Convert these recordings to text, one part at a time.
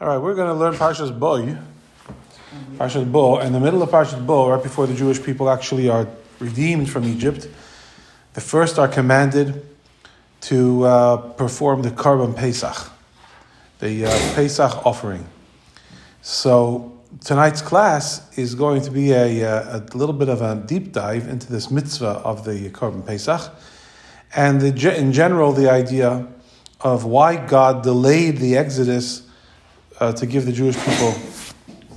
All right, we're going to learn Parshas Bo. Parshas Bo. In the middle of Parshas Bo, right before the Jewish people actually are redeemed from Egypt, the first are commanded to uh, perform the Korban Pesach, the uh, Pesach offering. So tonight's class is going to be a, uh, a little bit of a deep dive into this mitzvah of the Korban Pesach, and the, in general, the idea of why God delayed the Exodus uh, to give the Jewish people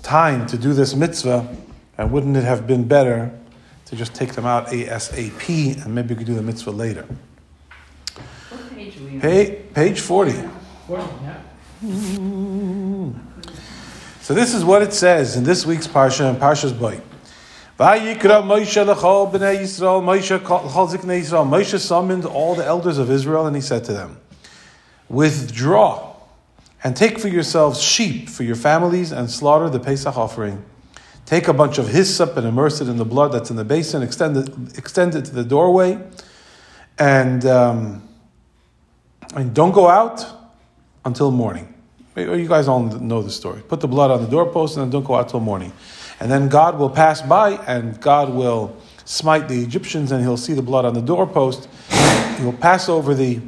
time to do this mitzvah, and wouldn't it have been better to just take them out ASAP and maybe we could do the mitzvah later? What page on? Page, page 40. 40, yeah. So this is what it says in this week's Parsha, and Parsha's Bo. Vayikra Moshe lechol b'nei Yisrael, Moshe chol ziknei Yisrael. Moshe summoned all the elders of Israel, and he said to them, Withdraw and take for yourselves sheep for your families and slaughter the Pesach offering. Take a bunch of hyssop and immerse it in the blood that's in the basin, extend it, extend it to the doorway, and, um, and don't go out until morning. You guys all know the story. Put the blood on the doorpost and then don't go out till morning. And then God will pass by and God will smite the Egyptians and he'll see the blood on the doorpost. He will pass over the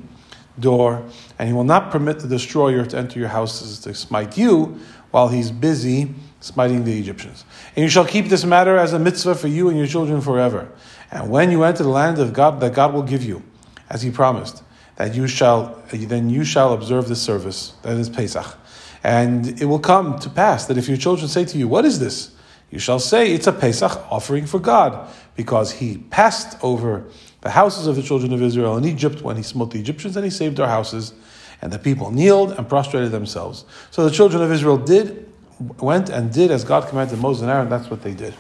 door, and he will not permit the destroyer to enter your houses to smite you while he's busy smiting the Egyptians. And you shall keep this matter as a mitzvah for you and your children forever. And when you enter the land of God that God will give you, as he promised, that you shall then you shall observe this service, that is Pesach. And it will come to pass that if your children say to you, What is this? You shall say, It's a Pesach offering for God, because he passed over the houses of the children of Israel in Egypt when he smote the Egyptians and he saved our houses. And the people kneeled and prostrated themselves. So the children of Israel did, went and did as God commanded Moses and Aaron. That's what they did.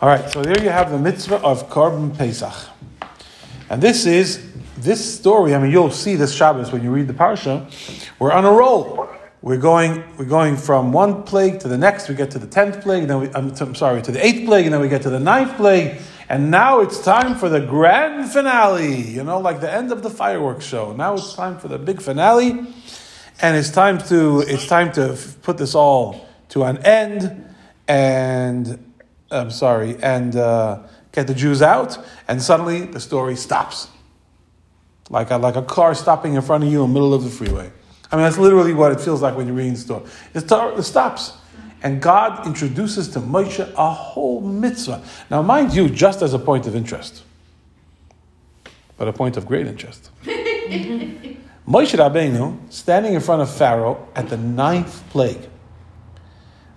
All right, so there you have the mitzvah of Korban Pesach. And this is, this story, I mean, you'll see this Shabbos when you read the Parsha. We're on a roll. We're going, we're going from one plague to the next. We get to the tenth plague, then we, I'm, I'm sorry, to the eighth plague, and then we get to the ninth plague. And now it's time for the grand finale, you know, like the end of the fireworks show. Now it's time for the big finale, and it's time to it's time to put this all to an end. And I'm sorry, and uh, get the Jews out. And suddenly the story stops, like a, like a car stopping in front of you in the middle of the freeway. I mean, that's literally what it feels like when you're reading the. It, it stops. And God introduces to Moshe a whole mitzvah. Now, mind you, just as a point of interest, but a point of great interest. Moshe Rabbeinu standing in front of Pharaoh at the ninth plague.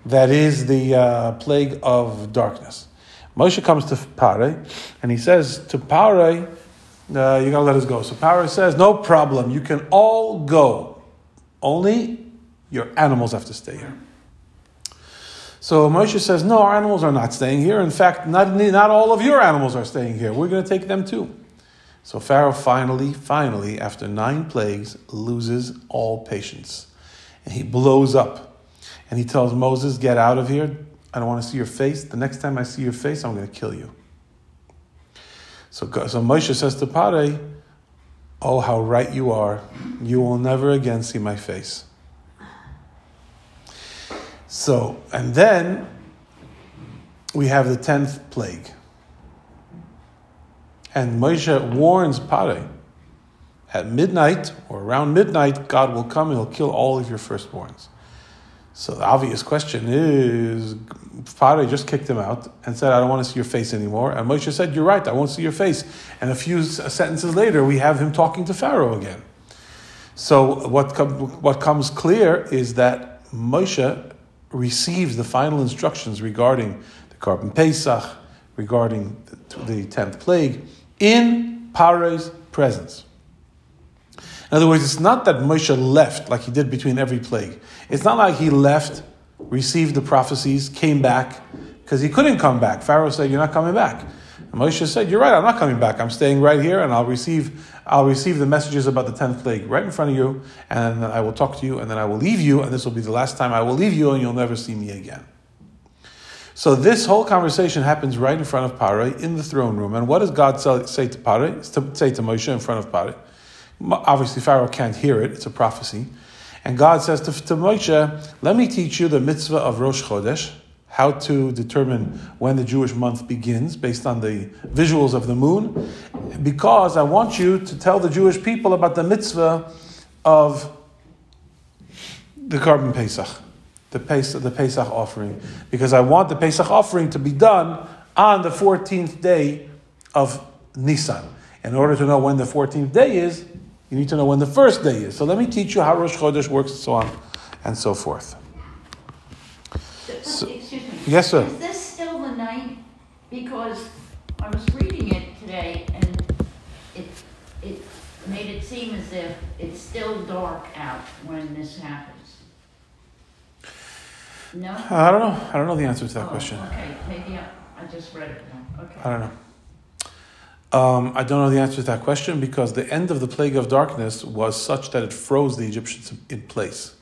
That is the uh, plague of darkness. Moshe comes to Paroh and he says to Paroh, uh, you gotta let us go. So Paroh says, No problem, you can all go. Only your animals have to stay here. So Moshe says, No, our animals are not staying here. In fact, not, not all of your animals are staying here. We're going to take them too. So Pharaoh finally, finally, after nine plagues, loses all patience. And he blows up. And he tells Moses, Get out of here. I don't want to see your face. The next time I see your face, I'm going to kill you. So, so Moshe says to Paroh, Oh, how right you are. You will never again see my face. So, and then we have the tenth plague. And Moshe warns Paroh at midnight or around midnight, God will come and he'll kill all of your firstborns. So the obvious question is Pharaoh just kicked him out and said, I don't want to see your face anymore. And Moshe said, You're right, I won't see your face. And a few sentences later, we have him talking to Pharaoh again. So what, com- what comes clear is that Moshe receives the final instructions regarding the Korban Pesach, regarding the tenth plague, in Paroh's presence. In other words, it's not that Moshe left like he did between every plague. It's not like he left, received the prophecies, came back, because he couldn't come back. Pharaoh said, You're not coming back. And Moshe said, You're right, I'm not coming back. I'm staying right here and I'll receive I'll receive the messages about the tenth plague right in front of you, and I will talk to you, and then I will leave you, and this will be the last time I will leave you, and you'll never see me again. So this whole conversation happens right in front of Paroh in the throne room. And what does God say to Paroh? Say to Moshe in front of Paroh. Obviously, Pharaoh can't hear it; it's a prophecy. And God says to, to Moshe, Let me teach you the mitzvah of Rosh Chodesh, how to determine when the Jewish month begins based on the visuals of the moon, because I want you to tell the Jewish people about the mitzvah of the Korban Pesach, the Pesach, the Pesach offering, because I want the Pesach offering to be done on the 14th day of Nisan. In order to know when the 14th day is, you need to know when the first day is. So let me teach you how Rosh Chodesh works and so on and so forth. So- Excuse me. Yes, sir. Is this still the night? Because I was reading it today and it, it made it seem as if it's still dark out when this happens. No? I don't know. I don't know the answer to that Oh, question. Okay, maybe I, I just read it wrong, okay. I don't know. Um, I don't know the answer to that question because the end of the plague of darkness was such that it froze the Egyptians in place.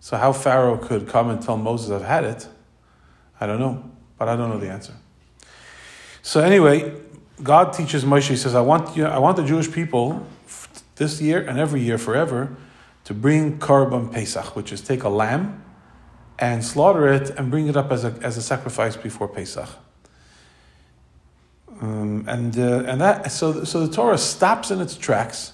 So how Pharaoh could come and tell Moses, "I've had it," I don't know, but I don't know the answer. So anyway, God teaches Moshe. He says, "I want you. I want the Jewish people this year and every year forever to bring korban Pesach, which is take a lamb and slaughter it and bring it up as a as a sacrifice before Pesach." Um, and uh, and that so so the Torah stops in its tracks,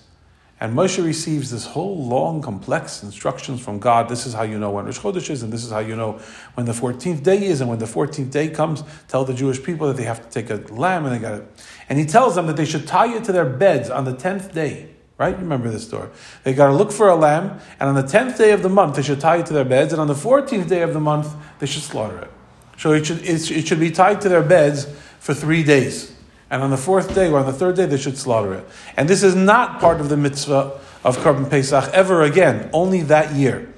and Moshe receives this whole long, complex instructions from God. This is how you know when Rosh Chodesh is, and this is how you know when the fourteenth day is, and when the fourteenth day comes, tell the Jewish people that they have to take a lamb and they got it. And he tells them that they should tie it to their beds on the tenth day. Right? You remember this story. They got to look for a lamb, and on the tenth day of the month they should tie it to their beds, and on the fourteenth day of the month they should slaughter it. So it should it, it should be tied to their beds for three days. And on the fourth day or on the third day, they should slaughter it. And this is not part of the mitzvah of Korban Pesach ever again, only that year.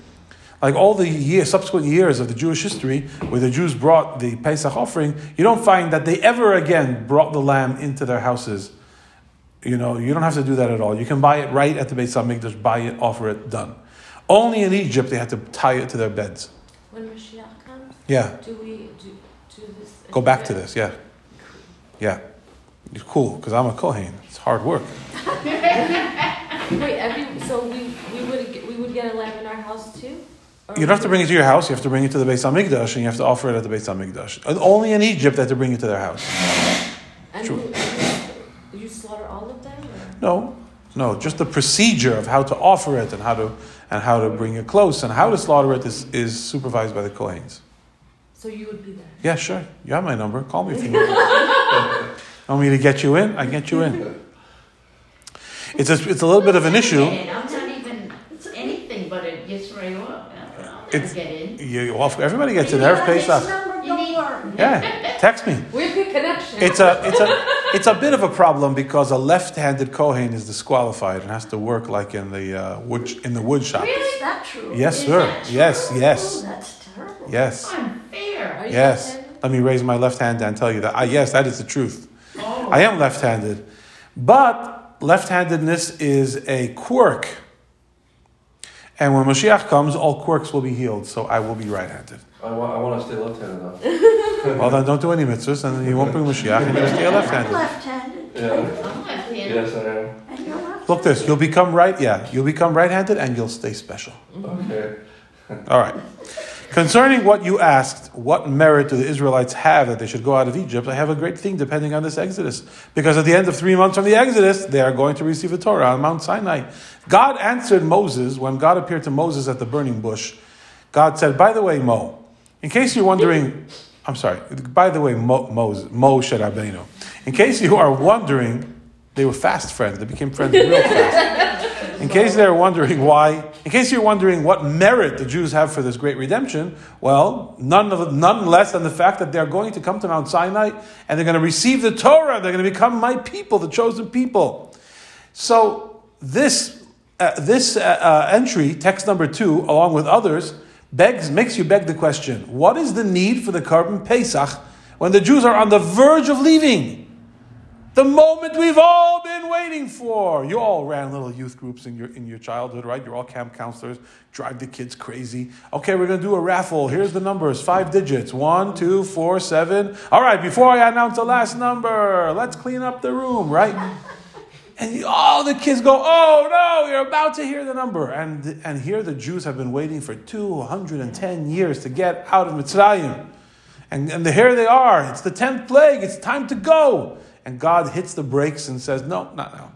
Like all the year, subsequent years of the Jewish history, where the Jews brought the Pesach offering, you don't find that they ever again brought the lamb into their houses. You know, you don't have to do that at all. You can buy it right at the Beis Hamikdash, buy it, offer it, done. Only in Egypt they had to tie it to their beds. When Mashiach comes, Yeah, do we do, do this? go back to this. Yeah, yeah. It's cool because I'm a Kohen. It's hard work. Wait, every so we we would get, we would get a lamb in our house too. Or You don't have to bring it to your house. You have to bring it to the Beis Hamikdash, and you have to offer it at the Beis Hamikdash. And Only in Egypt they have to bring it to their house. And Sure. who, you, slaughter all of them. Or? No, no, just the procedure of how to offer it and how to and how to bring it close and how to slaughter it is, is supervised by the Kohens. So you would be there. Yeah, sure. You have my number. Call me if you need. Want me to get you in? I get you in. It's a, it's a little bit of an issue. I'm not even anything but a Yisrael. I'll never It's- get in. You, well, everybody gets in Erev Pesach. You need- Yeah, text me. We have good connection. It's a it's a it's a bit of a problem because a left-handed kohen is disqualified and has to work like in the uh, wood in the wood shop. Really? Is that true? Yes, Is sir. that Yes, Oh, yes, that's terrible. yes, Unfair. Are yes. Let me raise my left hand and tell you that. Ah, yes, that is the truth. I am left-handed, but left-handedness is a quirk. And when Mashiach comes, all quirks will be healed. So I will be right-handed. I want, I want to stay left-handed now. Well, then don't do any mitzvahs, and you won't bring Mashiach, and you'll stay left-handed. left-handed, Yeah. I'm left-handed. Yes, I am. and. Look this, you'll become right, yeah, you'll become right-handed and you'll stay special. Okay. All right. Concerning what you asked, what merit do the Israelites have that they should go out of Egypt? I have a great thing depending on this Exodus. Because at the end of three months from the Exodus, they are going to receive the Torah on Mount Sinai. God answered Moses when God appeared to Moses at the burning bush. God said, By the way, Mo, in case you're wondering, I'm sorry, by the way, Mo, Moses, Moshe Rabbeinu, in case you are wondering, they were fast friends. They became friends real fast. In case they're wondering why, in case you're wondering what merit the Jews have for this great redemption, well, none, of, none less than the fact that they're going to come to Mount Sinai and they're going to receive the Torah. They're going to become my people, the chosen people. So this, uh, this uh, uh, entry, text number two, along with others, begs, makes you beg the question, what is the need for the Korban Pesach when the Jews are on the verge of leaving? The moment we've all been waiting for. You all ran little youth groups in your in your childhood, right? You're all camp counselors, drive the kids crazy. Okay, we're gonna do a raffle. Here's the numbers, five digits. One, two, four, seven. All right, before I announce the last number, let's clean up the room, right? And all the kids go, oh no, you're about to hear the number. And, and here the Jews have been waiting for 210 years to get out of Mitzrayim. And, and here they are. It's the 10th plague. It's time to go. And God hits the brakes and says, no, not now.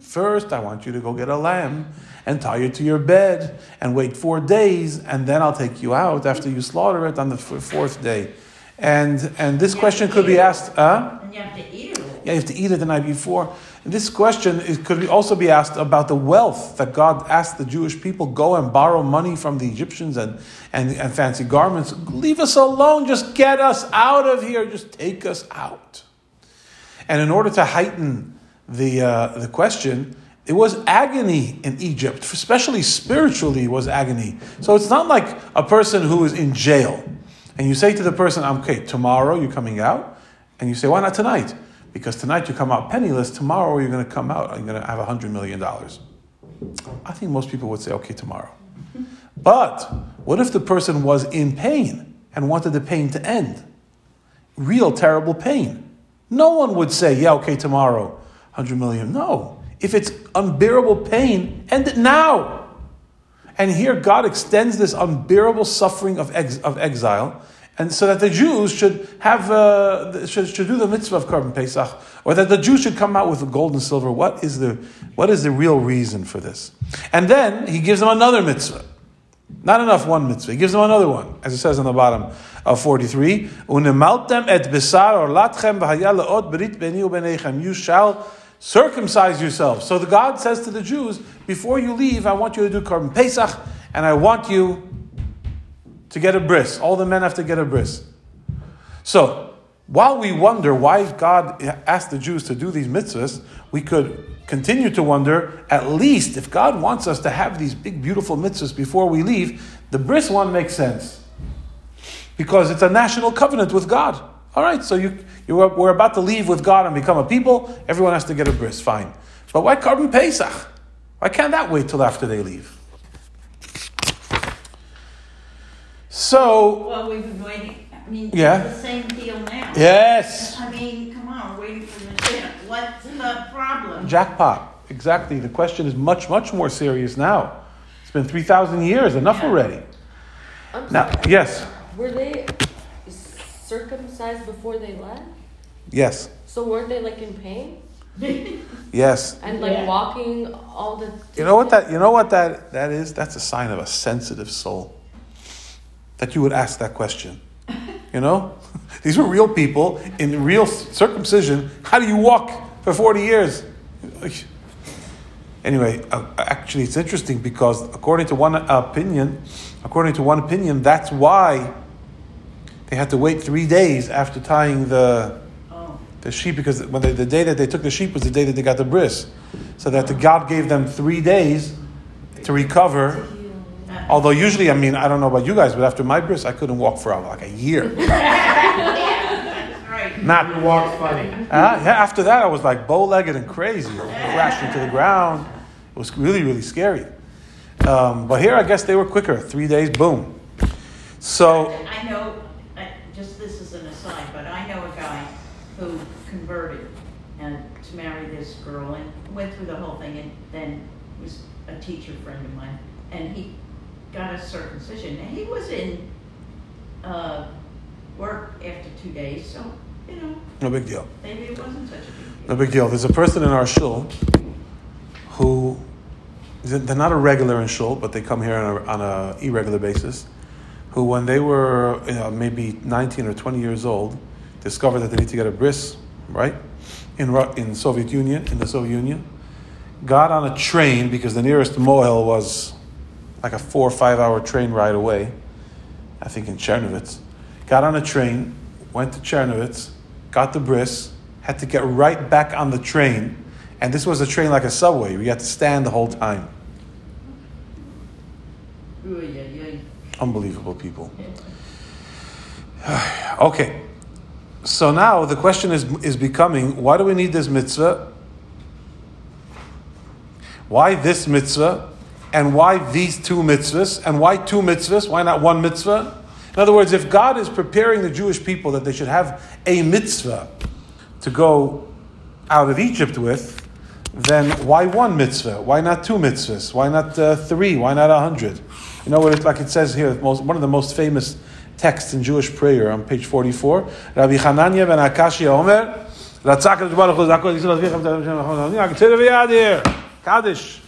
First, I want you to go get a lamb and tie it to your bed and wait four days, and then I'll take you out after you slaughter it on the f- fourth day. And, and this question could be asked, huh? And you have to eat it. Yeah, you have to eat it the night before. And this question is, could also be asked about the wealth that God asked the Jewish people go and borrow money from the Egyptians and, and, and fancy garments. Leave us alone. Just get us out of here. Just take us out. And in order to heighten the, uh, the question, it was agony in Egypt, especially spiritually, was agony. So it's not like a person who is in jail. And you say to the person, "I'm okay, tomorrow you're coming out. And you say, why not tonight? Because tonight you come out penniless, tomorrow you're going to come out, you're going to have $100 million. I think most people would say, okay, tomorrow. But what if the person was in pain and wanted the pain to end? Real terrible pain. No one would say, yeah, okay, tomorrow, 100 million. No. If it's unbearable pain, end it now. And here God extends this unbearable suffering of, ex- of exile, and so that the Jews should have uh, should, should do the mitzvah of Korban Pesach, or that the Jews should come out with gold and silver. What is the what is the real reason for this? And then he gives them another mitzvah. Not enough one mitzvah. He gives them another one, as it says on the bottom of 43. Unemaltem et besar or latchem beni. You shall circumcise yourself. So the God says to the Jews, before you leave, I want you to do Korban Pesach, and I want you to get a bris. All the men have to get a bris. So, while we wonder why God asked the Jews to do these mitzvahs, we could continue to wonder, at least if God wants us to have these big, beautiful mitzvahs before we leave, the bris one makes sense. Because it's a national covenant with God. All right, so you, you are, we're about to leave with God and become a people, everyone has to get a bris, fine. But why Korban Pesach? Why can't that wait till after they leave? So, Well, we've been waiting, I mean, Yeah. it's the same deal now. yes, I mean, come on, we're waiting for the dinner. What's the problem? jackpot. Exactly. The question is much, much more serious now. It's been 3,000 years, enough Yeah. already. I'm Now, sorry. yes, Were they circumcised before they left? yes, So weren't they like in pain yes. and like Yeah. walking all the? You know what that, you know what that, that is? That's a sign of a sensitive soul. That you would ask that question. You know? These were real people in real circumcision. How do you walk for 40 years? Anyway, uh, actually, it's interesting because according to one opinion, according to one opinion, that's why they had to wait three days after tying the, the sheep because when they, the day that they took the sheep was the day that they got the bris, so that the God gave them three days to recover. Although usually, I mean, I don't know about you guys, but after my bris, I couldn't walk for uh, like a year. that's right. Not You walk funny. uh, yeah, after that, I was like bow-legged and crazy, crashing to the ground. It was really, really scary. Um, but here, I guess they were quicker. Three days, boom. So, I know, uh, just this is an aside, but I know a guy who converted and to marry this girl and went through the whole thing and then was a teacher friend of mine. And he got a circumcision. And he was in uh, work after two days, so, you know, no big deal. maybe it wasn't such a big deal. No big deal. There's a person in our shul who they're not a regular in shul, but they come here on a, on a irregular basis. Who, when they were you know, maybe 19 or 20 years old, discovered that they need to get a bris, right? In in Soviet Union, in the Soviet Union, got on a train because the nearest mohel was like a four or five hour train ride away. I think in Chernovitz. Got on a train, went to Chernovitz, got the bris, had to get right back on the train. And this was a train like a subway. We had to stand the whole time. Unbelievable people. okay. So now the question is, is becoming why do we need this mitzvah? Why this mitzvah? And why these two mitzvahs? And why two mitzvahs? Why not one mitzvah? In other words, if God is preparing the Jewish people that they should have a mitzvah to go out of Egypt with, then why one mitzvah? Why not two mitzvahs? Why not uh, three? Why not a hundred? You know what? It, like it says here, most, one of the most famous texts in Jewish prayer on page forty-four. Rabbi Hananya ben Akashia Omer. Kaddish.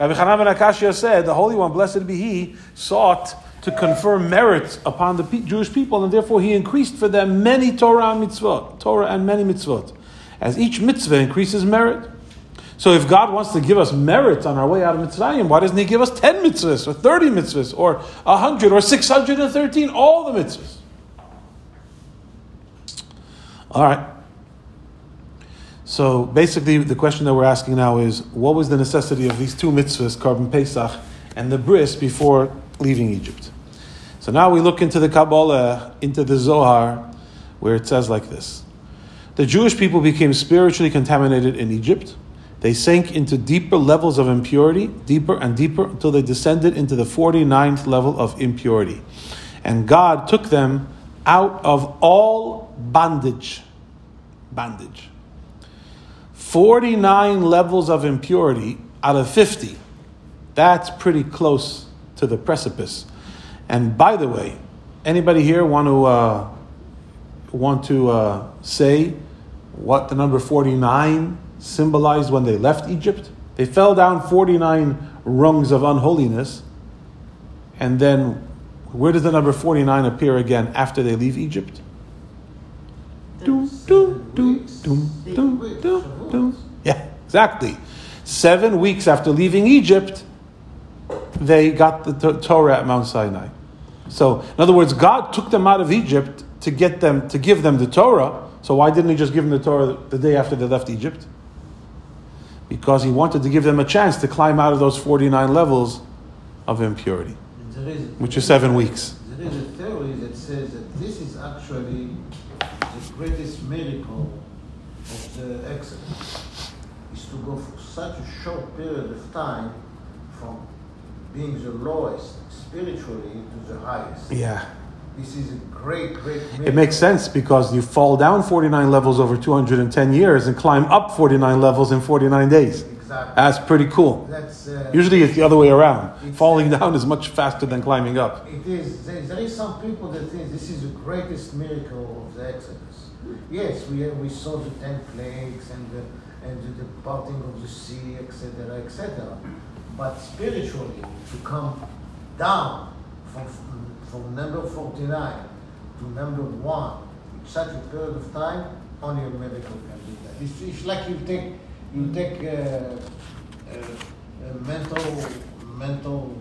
Rabbi Hanan ben Akashia said, "The Holy One, blessed be He, sought to confer merit upon the Jewish people, and therefore He increased for them many Torah and mitzvot, Torah and many mitzvot, as each mitzvah increases merit." So if God wants to give us merit on our way out of Mitzrayim, why doesn't He give us 10 mitzvahs or 30 mitzvahs or 100 or 613, all the mitzvahs? All right. So basically, the question that we're asking now is what was the necessity of these two mitzvahs, Korban Pesach and the bris, before leaving Egypt? So now we look into the Kabbalah, into the Zohar, where it says like this The Jewish people became spiritually contaminated in Egypt. They sank into deeper levels of impurity, deeper and deeper, until they descended into the 49th level of impurity. And God took them out of all bondage. Bondage. 49 levels of impurity out of 50. That's pretty close to the precipice. And by the way, anybody here want to uh, want to uh, say what the number 49 symbolized when they left Egypt? They fell down 49 rungs of unholiness. And then where does the number 49 appear again after they leave Egypt? Doom, doom, doom, doom, doom, doom, doom. Yeah, exactly. Seven weeks after leaving Egypt, they got the Torah at Mount Sinai. So, in other words, God took them out of Egypt to get them to give them the Torah. So why didn't He just give them the Torah the day after they left Egypt? Because He wanted to give them a chance to climb out of those forty-nine levels of impurity, There is, which is seven weeks. there is a theory that says that this is actually the greatest miracle of the Exodus, is to go for such a short period of time from being the lowest spiritually to the highest. Yeah. This is a great, great miracle. It makes sense because you fall down 49 levels over 210 years and climb up 49 levels in 49 days. Exactly. That's pretty cool. That's, uh, Usually it's the other way around. Falling down is much faster than climbing up. It is. There, there is some people that think this is the greatest miracle of the Exodus. Yes, we we saw the ten plagues and the and the, parting of the sea, etc., etc. But spiritually, to come down from from number forty nine to number one in such a period of time, only a miracle can do that. It's, it's like you take you take. Uh, uh, mental mental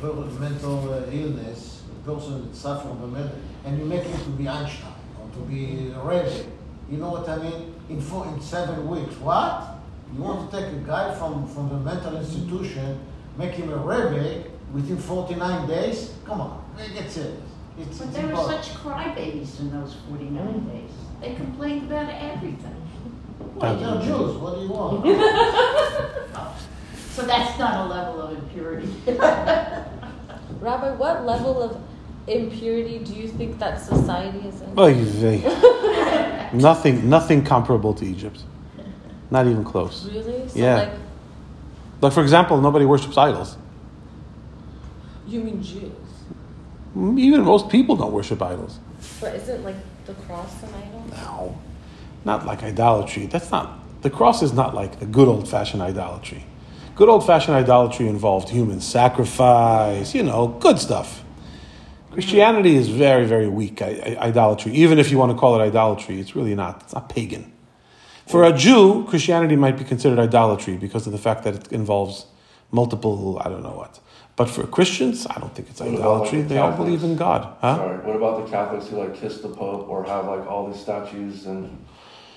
mental uh, illness, a person that suffers from a mental, and you make him to be Einstein to be ready. You know what I mean? In four, in seven weeks. What? You want to take a guy from, from the mental institution, make him a rebbe within 49 days? Come on, get serious. It's, But it's they were impossible. such crybabies in those forty-nine days. They complained about everything. Well, they're Jews. What do you want? So that's not a level of impurity. Rabbi, what level of impurity do you think that society is in? Nothing, nothing comparable to Egypt. Not even close. Really? So Yeah. like Like for example, nobody worships idols. you mean Jews. Even most people don't worship idols. But isn't like the cross an idol? No, not like idolatry. That's not the cross. Is not like the good old fashioned idolatry. Good old fashioned idolatry involved human sacrifice. You know, good stuff. Christianity is very, very weak I, I- idolatry. Even if you want to call it idolatry, it's really not. It's not pagan. For a Jew, Christianity might be considered idolatry because of the fact that it involves multiple, I don't know what. But for Christians, I don't think it's What idolatry. like, They all believe in God. Huh? Sorry. What about the Catholics who like kiss the Pope or have like all these statues and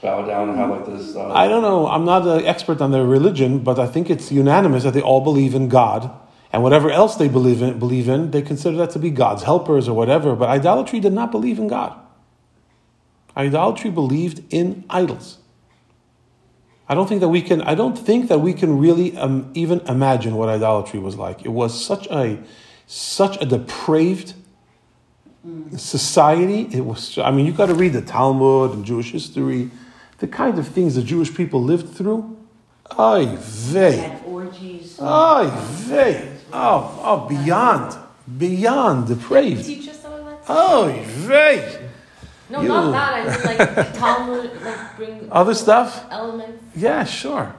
bow down and have like this? Uh, I don't know. I'm not an expert on their religion, but I think it's unanimous that they all believe in God, and whatever else they believe in, believe in, they consider that to be God's helpers or whatever. But idolatry did not believe in God. Idolatry believed in idols. I don't think that we can. I don't think that we can really um, even imagine what idolatry was like. It was such a, such a depraved society. It was. I mean, you got to read the Talmud and Jewish history, the kind of things the Jewish people lived through. They vey. orgies. Oy vey. Oh, oh, beyond, beyond depraved. Teach us some of that. Oy vey. no, you- not that. I mean like Talmud, like bring Other stuff? elements. Yeah, sure.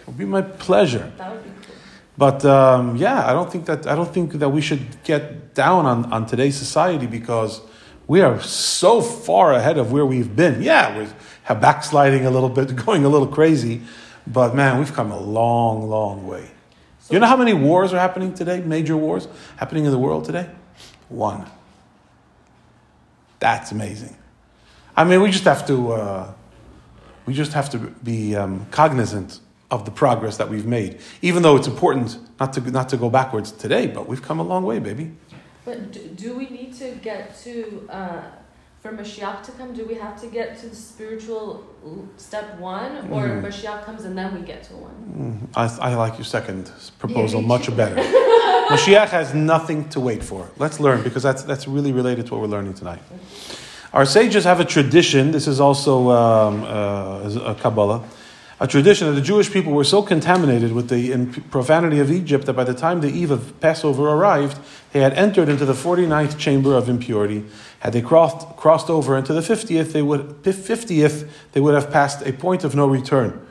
It'll be my pleasure. That would be cool. But um, yeah, I don't think that I don't think that we should get down on, on today's society because we are so far ahead of where we've been. Yeah, we have backsliding a little bit, going a little crazy, but man, we've come a long, long way. You know how many wars are happening today? Major wars happening in the world today? One. That's amazing. I mean, we just have to uh, we just have to be um, cognizant of the progress that we've made, even though it's important not to not to go backwards today. But we've come a long way, baby. But do, do we need to get to, uh, for Mashiach to come, do we have to get to the spiritual step one? Or Mhm. Mashiach comes and then we get to one? Mm, I, I like your second proposal much better. Mashiach has nothing to wait for. Let's learn because that's that's really related to what we're learning tonight. Our sages have a tradition. This is also um, uh, a Kabbalah. A tradition that the Jewish people were so contaminated with the profanity of Egypt that by the time the eve of Passover arrived, they had entered into the 49th chamber of impurity. Had they crossed, crossed over into the 50th, they would, 50th, they would have passed a point of no return.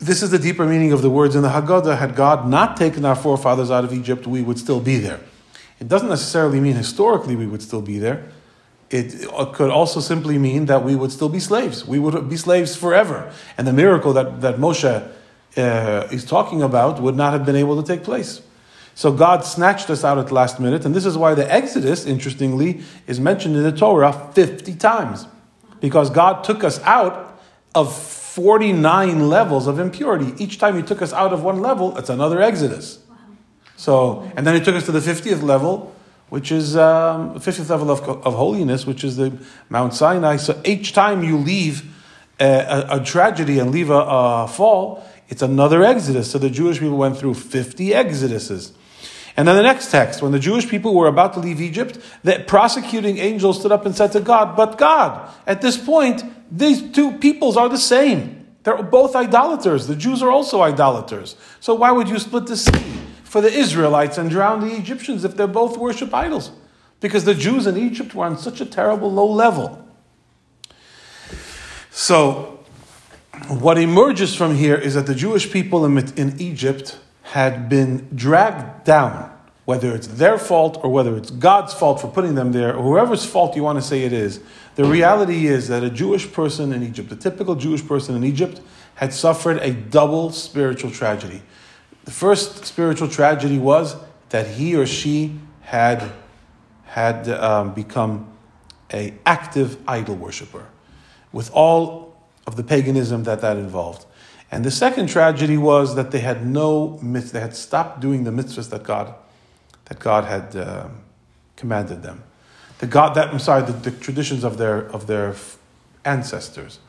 This is the deeper meaning of the words in the Haggadah. Had God not taken our forefathers out of Egypt, we would still be there. It doesn't necessarily mean historically we would still be there. It could also simply mean that we would still be slaves. We would be slaves forever. And the miracle that, that Moshe uh, is talking about would not have been able to take place. So God snatched us out at the last minute. And this is why the Exodus, interestingly, is mentioned in the Torah 50 times. Because God took us out of 49 levels of impurity. Each time He took us out of one level, it's another Exodus. So, and then He took us to the 50th level, which is um, the 50th level of, of holiness, which is the Mount Sinai. So each time you leave a, a, a tragedy and leave a, a fall, it's another Exodus. So the Jewish people went through 50 Exoduses. And then the next text, when the Jewish people were about to leave Egypt, the prosecuting angel stood up and said to God, But God, at this point, these two peoples are the same. They're both idolaters. The Jews are also idolaters. So why would you split the sea for the Israelites and drown the Egyptians if they're both worship idols? Because the Jews in Egypt were on such a terrible low level. So, what emerges from here is that the Jewish people in, in Egypt had been dragged down, whether it's their fault or whether it's God's fault for putting them there, or whoever's fault you want to say it is. The reality is that a Jewish person in Egypt, a typical Jewish person in Egypt, had suffered a double spiritual tragedy. The first spiritual tragedy was that he or she had had um, become a active idol worshiper, with all of the paganism that that involved. And the second tragedy was that they had no mitzvah, they had stopped doing the mitzvahs that God, that God had uh, commanded them. The God that I'm sorry, the, the traditions of their of their ancestors.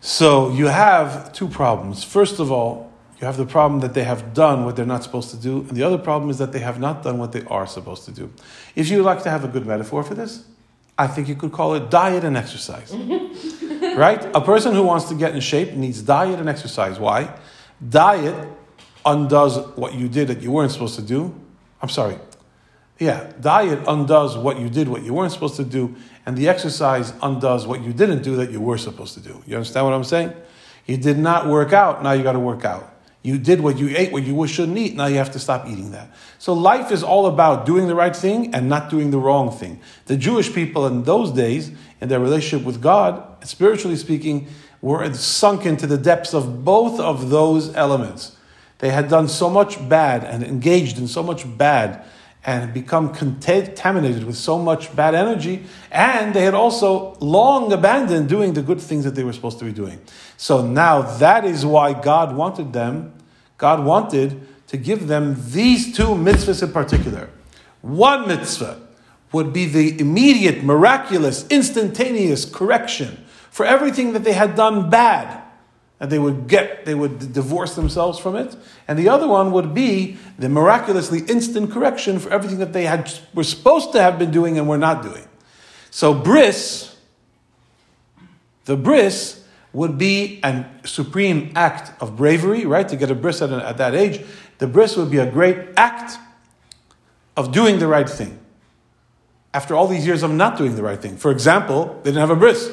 So you have two problems. First of all, you have the problem that they have done what they're not supposed to do, and the other problem is that they have not done what they are supposed to do. If you would like to have a good metaphor for this, I think you could call it diet and exercise. right? A person who wants to get in shape needs diet and exercise. Why? Diet undoes what you did that you weren't supposed to do. I'm sorry. Yeah, diet undoes what you did, what you weren't supposed to do, and the exercise undoes what you didn't do that you were supposed to do. You understand what I'm saying? You did not work out, now you got to work out. You did what you ate, what you shouldn't eat, now you have to stop eating that. So life is all about doing the right thing and not doing the wrong thing. The Jewish people in those days, in their relationship with God, spiritually speaking, were sunk into the depths of both of those elements. They had done so much bad and engaged in so much bad and become contaminated with so much bad energy, and they had also long abandoned doing the good things that they were supposed to be doing. So now that is why God wanted them, God wanted to give them these two mitzvahs in particular. One mitzvah would be the immediate, miraculous, instantaneous correction for everything that they had done bad and they would get they would divorce themselves from it and the other one would be the miraculously instant correction for everything that they had were supposed to have been doing and were not doing so bris the bris would be a supreme act of bravery, right? To get a bris at, at that age, the bris would be a great act of doing the right thing. After all these years of not doing the right thing. For example, they didn't have a bris.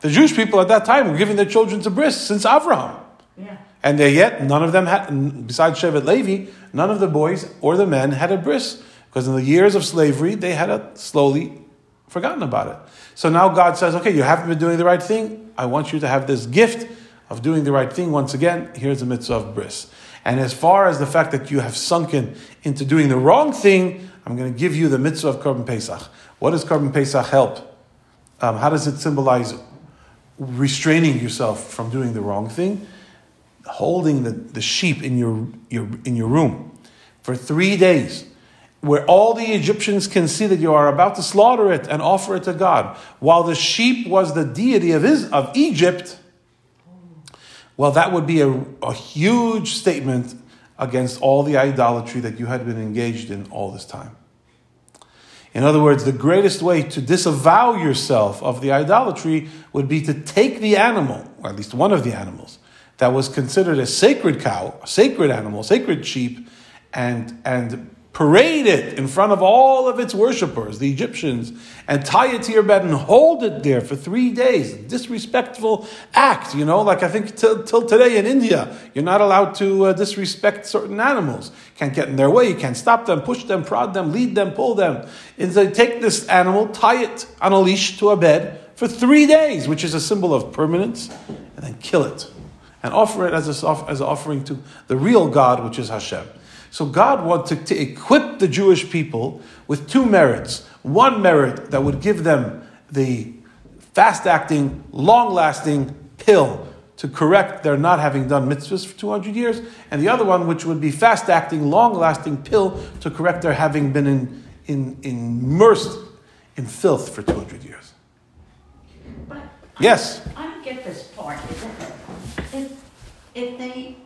The Jewish people at that time were giving their children to bris since Avraham. Yeah. And they yet, none of them had, besides Shevet Levi, none of the boys or the men had a bris. Because in the years of slavery, they had slowly forgotten about it. So now God says, okay, you haven't been doing the right thing. I want you to have this gift of doing the right thing. Once again, here's the mitzvah of bris. And as far as the fact that you have sunken into doing the wrong thing, I'm going to give you the mitzvah of Korban Pesach. What does Korban Pesach help? Um, how does it symbolize restraining yourself from doing the wrong thing? Holding the, the sheep in your, your, in your room for three days where all the Egyptians can see that you are about to slaughter it and offer it to God, while the sheep was the deity of, his, of Egypt, well, that would be a, a huge statement against all the idolatry that you had been engaged in all this time. In other words, the greatest way to disavow yourself of the idolatry would be to take the animal, or at least one of the animals, that was considered a sacred cow, a sacred animal, sacred sheep, and, and parade it in front of all of its worshippers, the Egyptians, and tie it to your bed and hold it there for three days. Disrespectful act, you know, like I think till, till today in India, you're not allowed to uh, disrespect certain animals. Can't get in their way, you can't stop them, push them, prod them, lead them, pull them. Instead, take this animal, tie it on a leash to a bed for three days, which is a symbol of permanence, and then kill it. And offer it as, a, as an offering to the real God, which is Hashem. So God wanted to equip the Jewish people with two merits. One merit that would give them the fast acting, long lasting pill to correct their not having done mitzvahs for 200 years, and the other one, which would be fast acting, long lasting pill to correct their having been in, in, immersed in filth for 200 years. But Yes. I don't get this part. If, if they,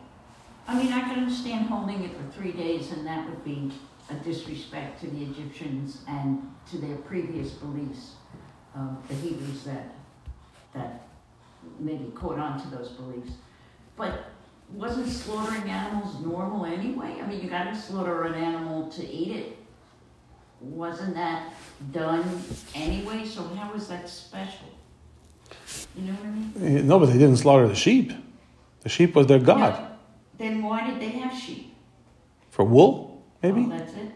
I mean, I can understand holding it for three days and that would be a disrespect to the Egyptians and to their previous beliefs the Hebrews that, that maybe caught on to those beliefs. But wasn't slaughtering animals normal anyway? I mean, you gotta slaughter an animal to eat it. Wasn't that done anyway? So how was that special? You know what I mean? Eh, No, but they didn't slaughter the sheep. The sheep was their God. No. Then why did they have sheep? For wool, maybe? Oh, that's it?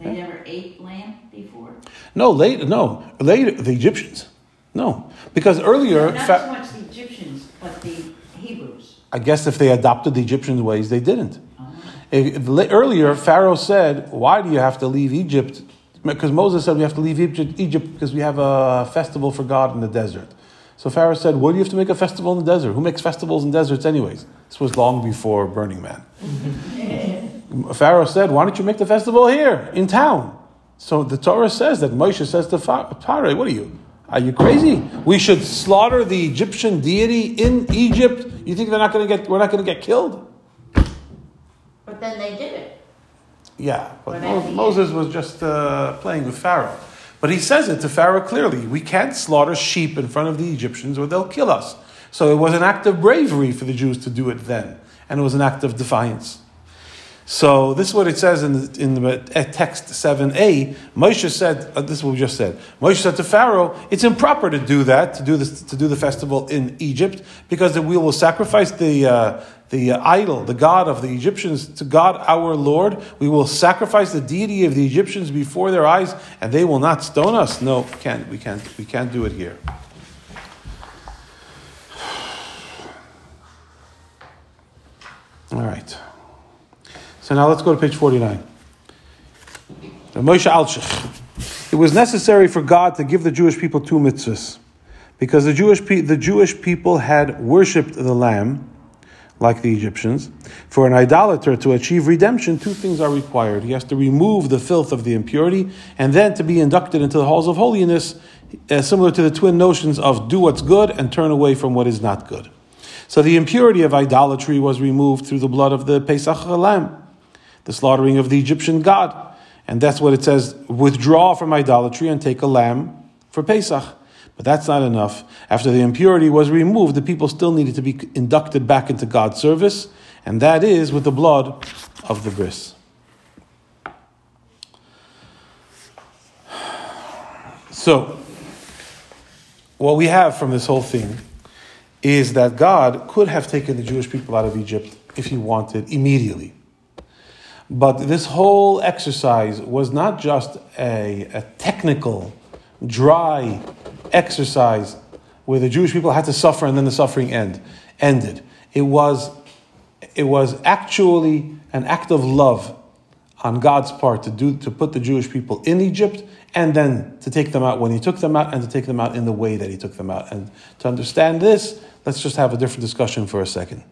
They never ate lamb before? No, later, no, later, the Egyptians. No, because earlier, Not Fa- so much the Egyptians, but the Hebrews. I guess if they adopted the Egyptian ways, they didn't. Oh. If- if earlier, Pharaoh said, Why do you have to leave Egypt? Because Moses said we have to leave Egypt, Egypt because we have a festival for God in the desert. So Pharaoh said, What do you have to make a festival in the desert? Who makes festivals in deserts, anyways? This was long before Burning Man. Pharaoh said, Why don't you make the festival here, in town? So the Torah says that Moshe says to Pharaoh, What are you? Are you crazy? We should slaughter the Egyptian deity in Egypt. You think they're not going to get? We're not going to get killed? But then they did it. Yeah, but Mo- Moses was just uh, playing with Pharaoh. But he says it to Pharaoh clearly: we can't slaughter sheep in front of the Egyptians, or they'll kill us. So it was an act of bravery for the Jews to do it then, and it was an act of defiance. So this is what it says in the, in the uh, text 7a. Moshe said, uh, this is what we just said. Moshe said to Pharaoh, it's improper to do that, to do this, to do the festival in Egypt, because we will sacrifice the, uh, the idol, the god of the Egyptians, to God our Lord. We will sacrifice the deity of the Egyptians before their eyes, and they will not stone us. No, can't, we can't, we can't do it here. All right. So now let's go to page 49. The Moshe Alshich. It was necessary for God to give the Jewish people two mitzvahs because the Jewish, pe- the Jewish people had worshipped the lamb like the Egyptians. For an idolater to achieve redemption, two things are required. He has to remove the filth of the impurity and then to be inducted into the halls of holiness, uh, similar to the twin notions of do what's good and turn away from what is not good. So the impurity of idolatry was removed through the blood of the Pesach lamb, the slaughtering of the Egyptian god. And that's what it says withdraw from idolatry and take a lamb for Pesach. But that's not enough. After the impurity was removed, the people still needed to be inducted back into God's service, and that is with the blood of the bris. So, what we have from this whole thing is that God could have taken the Jewish people out of Egypt if he wanted immediately. But this whole exercise was not just a, a technical, dry exercise where the Jewish people had to suffer and then the suffering end, ended. It was, it was actually an act of love on God's part to, do, to put the Jewish people in Egypt and then to take them out when He took them out and to take them out in the way that He took them out. And to understand this, let's just have a different discussion for a second.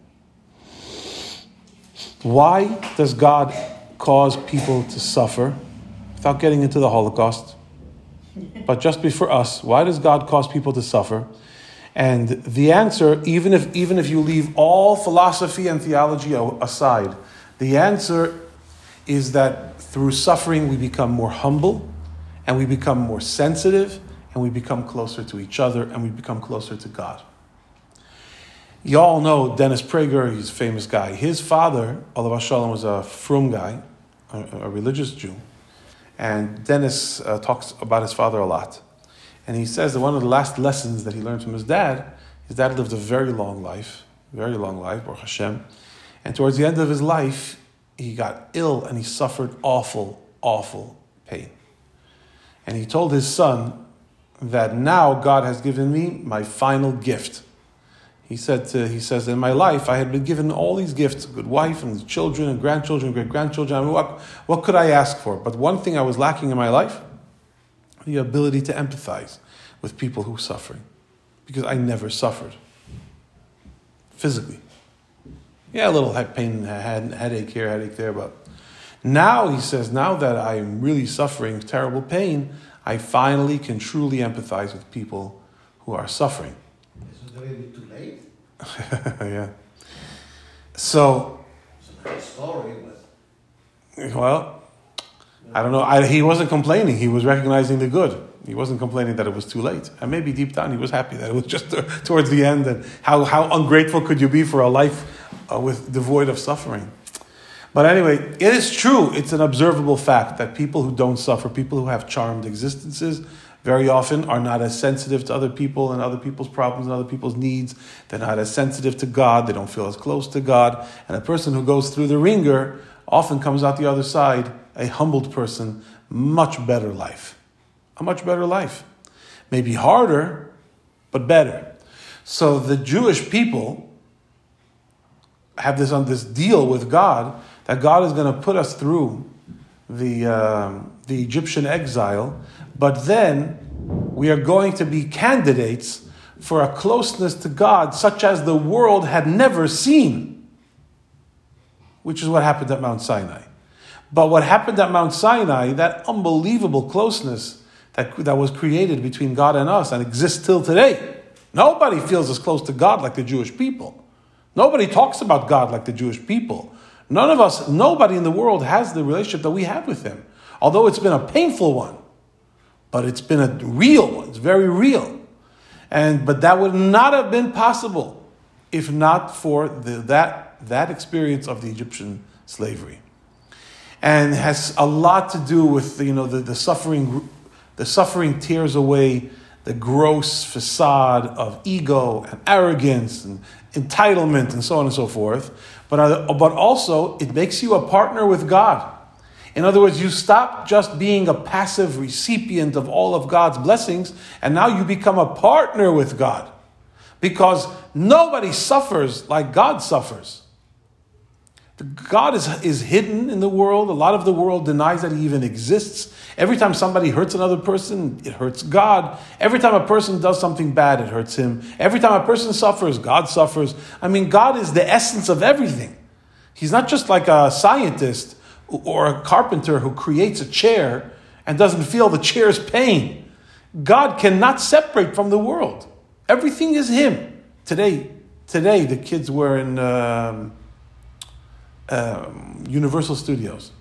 Why does God cause people to suffer without getting into the Holocaust? But just before us, why does God cause people to suffer? And the answer, even if, even if you leave all philosophy and theology aside, the answer is that through suffering we become more humble and we become more sensitive and we become closer to each other and we become closer to God. You all know Dennis Prager, he's a famous guy. His father, alav shalom, was a frum guy, a, a, religious Jew. And Dennis uh, talks about his father a lot. And he says that one of the last lessons that he learned from his dad, his dad lived a very long life, very long life, Baruch Hashem. And towards the end of his life, he got ill and he suffered awful, awful pain. And he told his son that now God has given me my final gift he said to, he says in my life I had been given all these gifts, a good wife and children and grandchildren, great grandchildren. I mean, what, what could I ask for? But one thing I was lacking in my life, the ability to empathize with people who are suffering, because I never suffered physically. Yeah, a little head pain, head, headache here, headache there, but now he says, now that I'm really suffering terrible pain, I finally can truly empathize with people who are suffering. Already too late? yeah. So. It's a nice story, but. Well, I don't know. I, he wasn't complaining. He was recognizing the good. He wasn't complaining that it was too late. And maybe deep down he was happy that it was just towards the end. And how, how ungrateful could you be for a life uh, with devoid of suffering? But anyway, it is true. It's an observable fact that people who don't suffer, people who have charmed existences, very often are not as sensitive to other people and other people's problems and other people's needs. They're not as sensitive to God. They don't feel as close to God. And a person who goes through the wringer often comes out the other side a humbled person, much better life. A much better life. Maybe harder, but better. So the Jewish people have this on this deal with God that God is going to put us through the, um, the Egyptian exile but then we are going to be candidates for a closeness to God such as the world had never seen, which is what happened at Mount Sinai. But what happened at Mount Sinai, that unbelievable closeness that, that was created between God and us and exists till today. Nobody feels as close to God like the Jewish people. Nobody talks about God like the Jewish people. None of us, nobody in the world has the relationship that we have with Him. Although it's been a painful one but it's been a real one. It's very real. And but that would not have been possible if not for the, that, that experience of the Egyptian slavery. And has a lot to do with you know the, the suffering the suffering tears away the gross facade of ego and arrogance and entitlement and so on and so forth. But, uh, but also, it makes you a partner with God. In other words, you stop just being a passive recipient of all of God's blessings, and now you become a partner with God. Because nobody suffers like God suffers. God is, is hidden in the world. A lot of the world denies that he even exists. Every time somebody hurts another person, it hurts God. Every time a person does something bad, it hurts him. Every time a person suffers, God suffers. I mean, God is the essence of everything. He's not just like a scientist or a carpenter who creates a chair and doesn't feel the chair's pain. God cannot separate from the world. Everything is Him. Today, today the kids were in um, um, Universal Studios,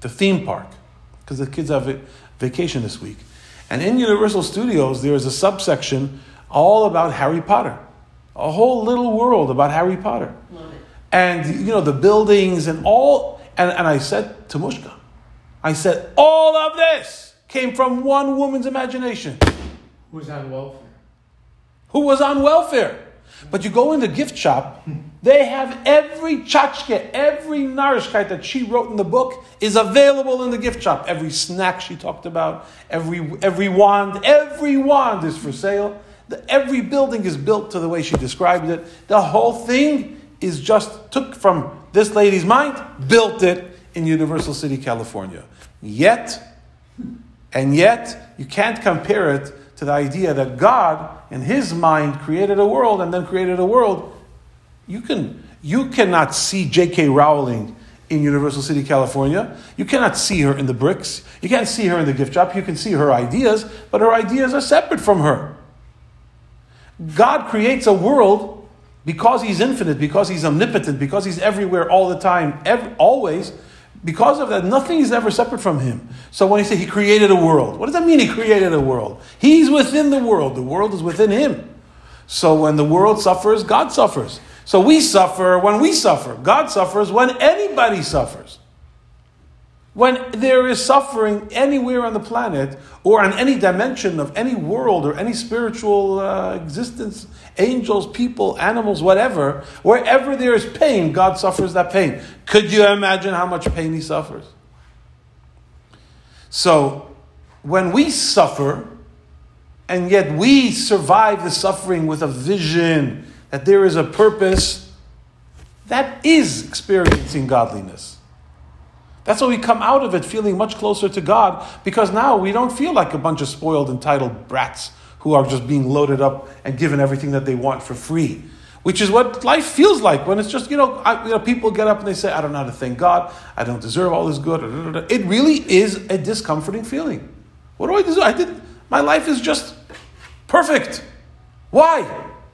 the theme park, because the kids have a vacation this week. And in Universal Studios, there is a subsection all about Harry Potter. A whole little world about Harry Potter. Love it. And, you know, the buildings and all. And, and I said to Mushka, I said, all of this came from one woman's imagination Who's on welfare? who was on welfare. But you go in the gift shop, they have every tchotchke, every narishkeit that she wrote in the book is available in the gift shop. Every snack she talked about, every, every wand, every wand is for sale. The, every building is built to the way she described it. The whole thing is just took from this lady's mind, built it in Universal City, California. Yet, and yet, you can't compare it to the idea that God, in His mind, created a world and then created a world. You can you cannot see J.K. Rowling in Universal City, California. You cannot see her in the bricks. You can't see her in the gift shop. You can see her ideas, but her ideas are separate from her. God creates a world because He's infinite, because He's omnipotent, because He's everywhere all the time, always. Because of that, nothing is ever separate from Him. So when He say He created a world, what does that mean? He created a world. He's within the world. The world is within Him. So when the world suffers, God suffers. So we suffer when we suffer. God suffers when anybody suffers. When there is suffering anywhere on the planet or on any dimension of any world or any spiritual uh, existence, angels, people, animals, whatever, wherever there is pain, God suffers that pain. Could you imagine how much pain He suffers? So, when we suffer, and yet we survive the suffering with a vision that there is a purpose, that is experiencing godliness. That's why we come out of it feeling much closer to God because now we don't feel like a bunch of spoiled, entitled brats who are just being loaded up and given everything that they want for free. Which is what life feels like when it's just, you know, I, you know, people get up and they say, I don't know how to thank God. I don't deserve all this good. It really is a discomforting feeling. What do I deserve? I did, my life is just perfect. Why?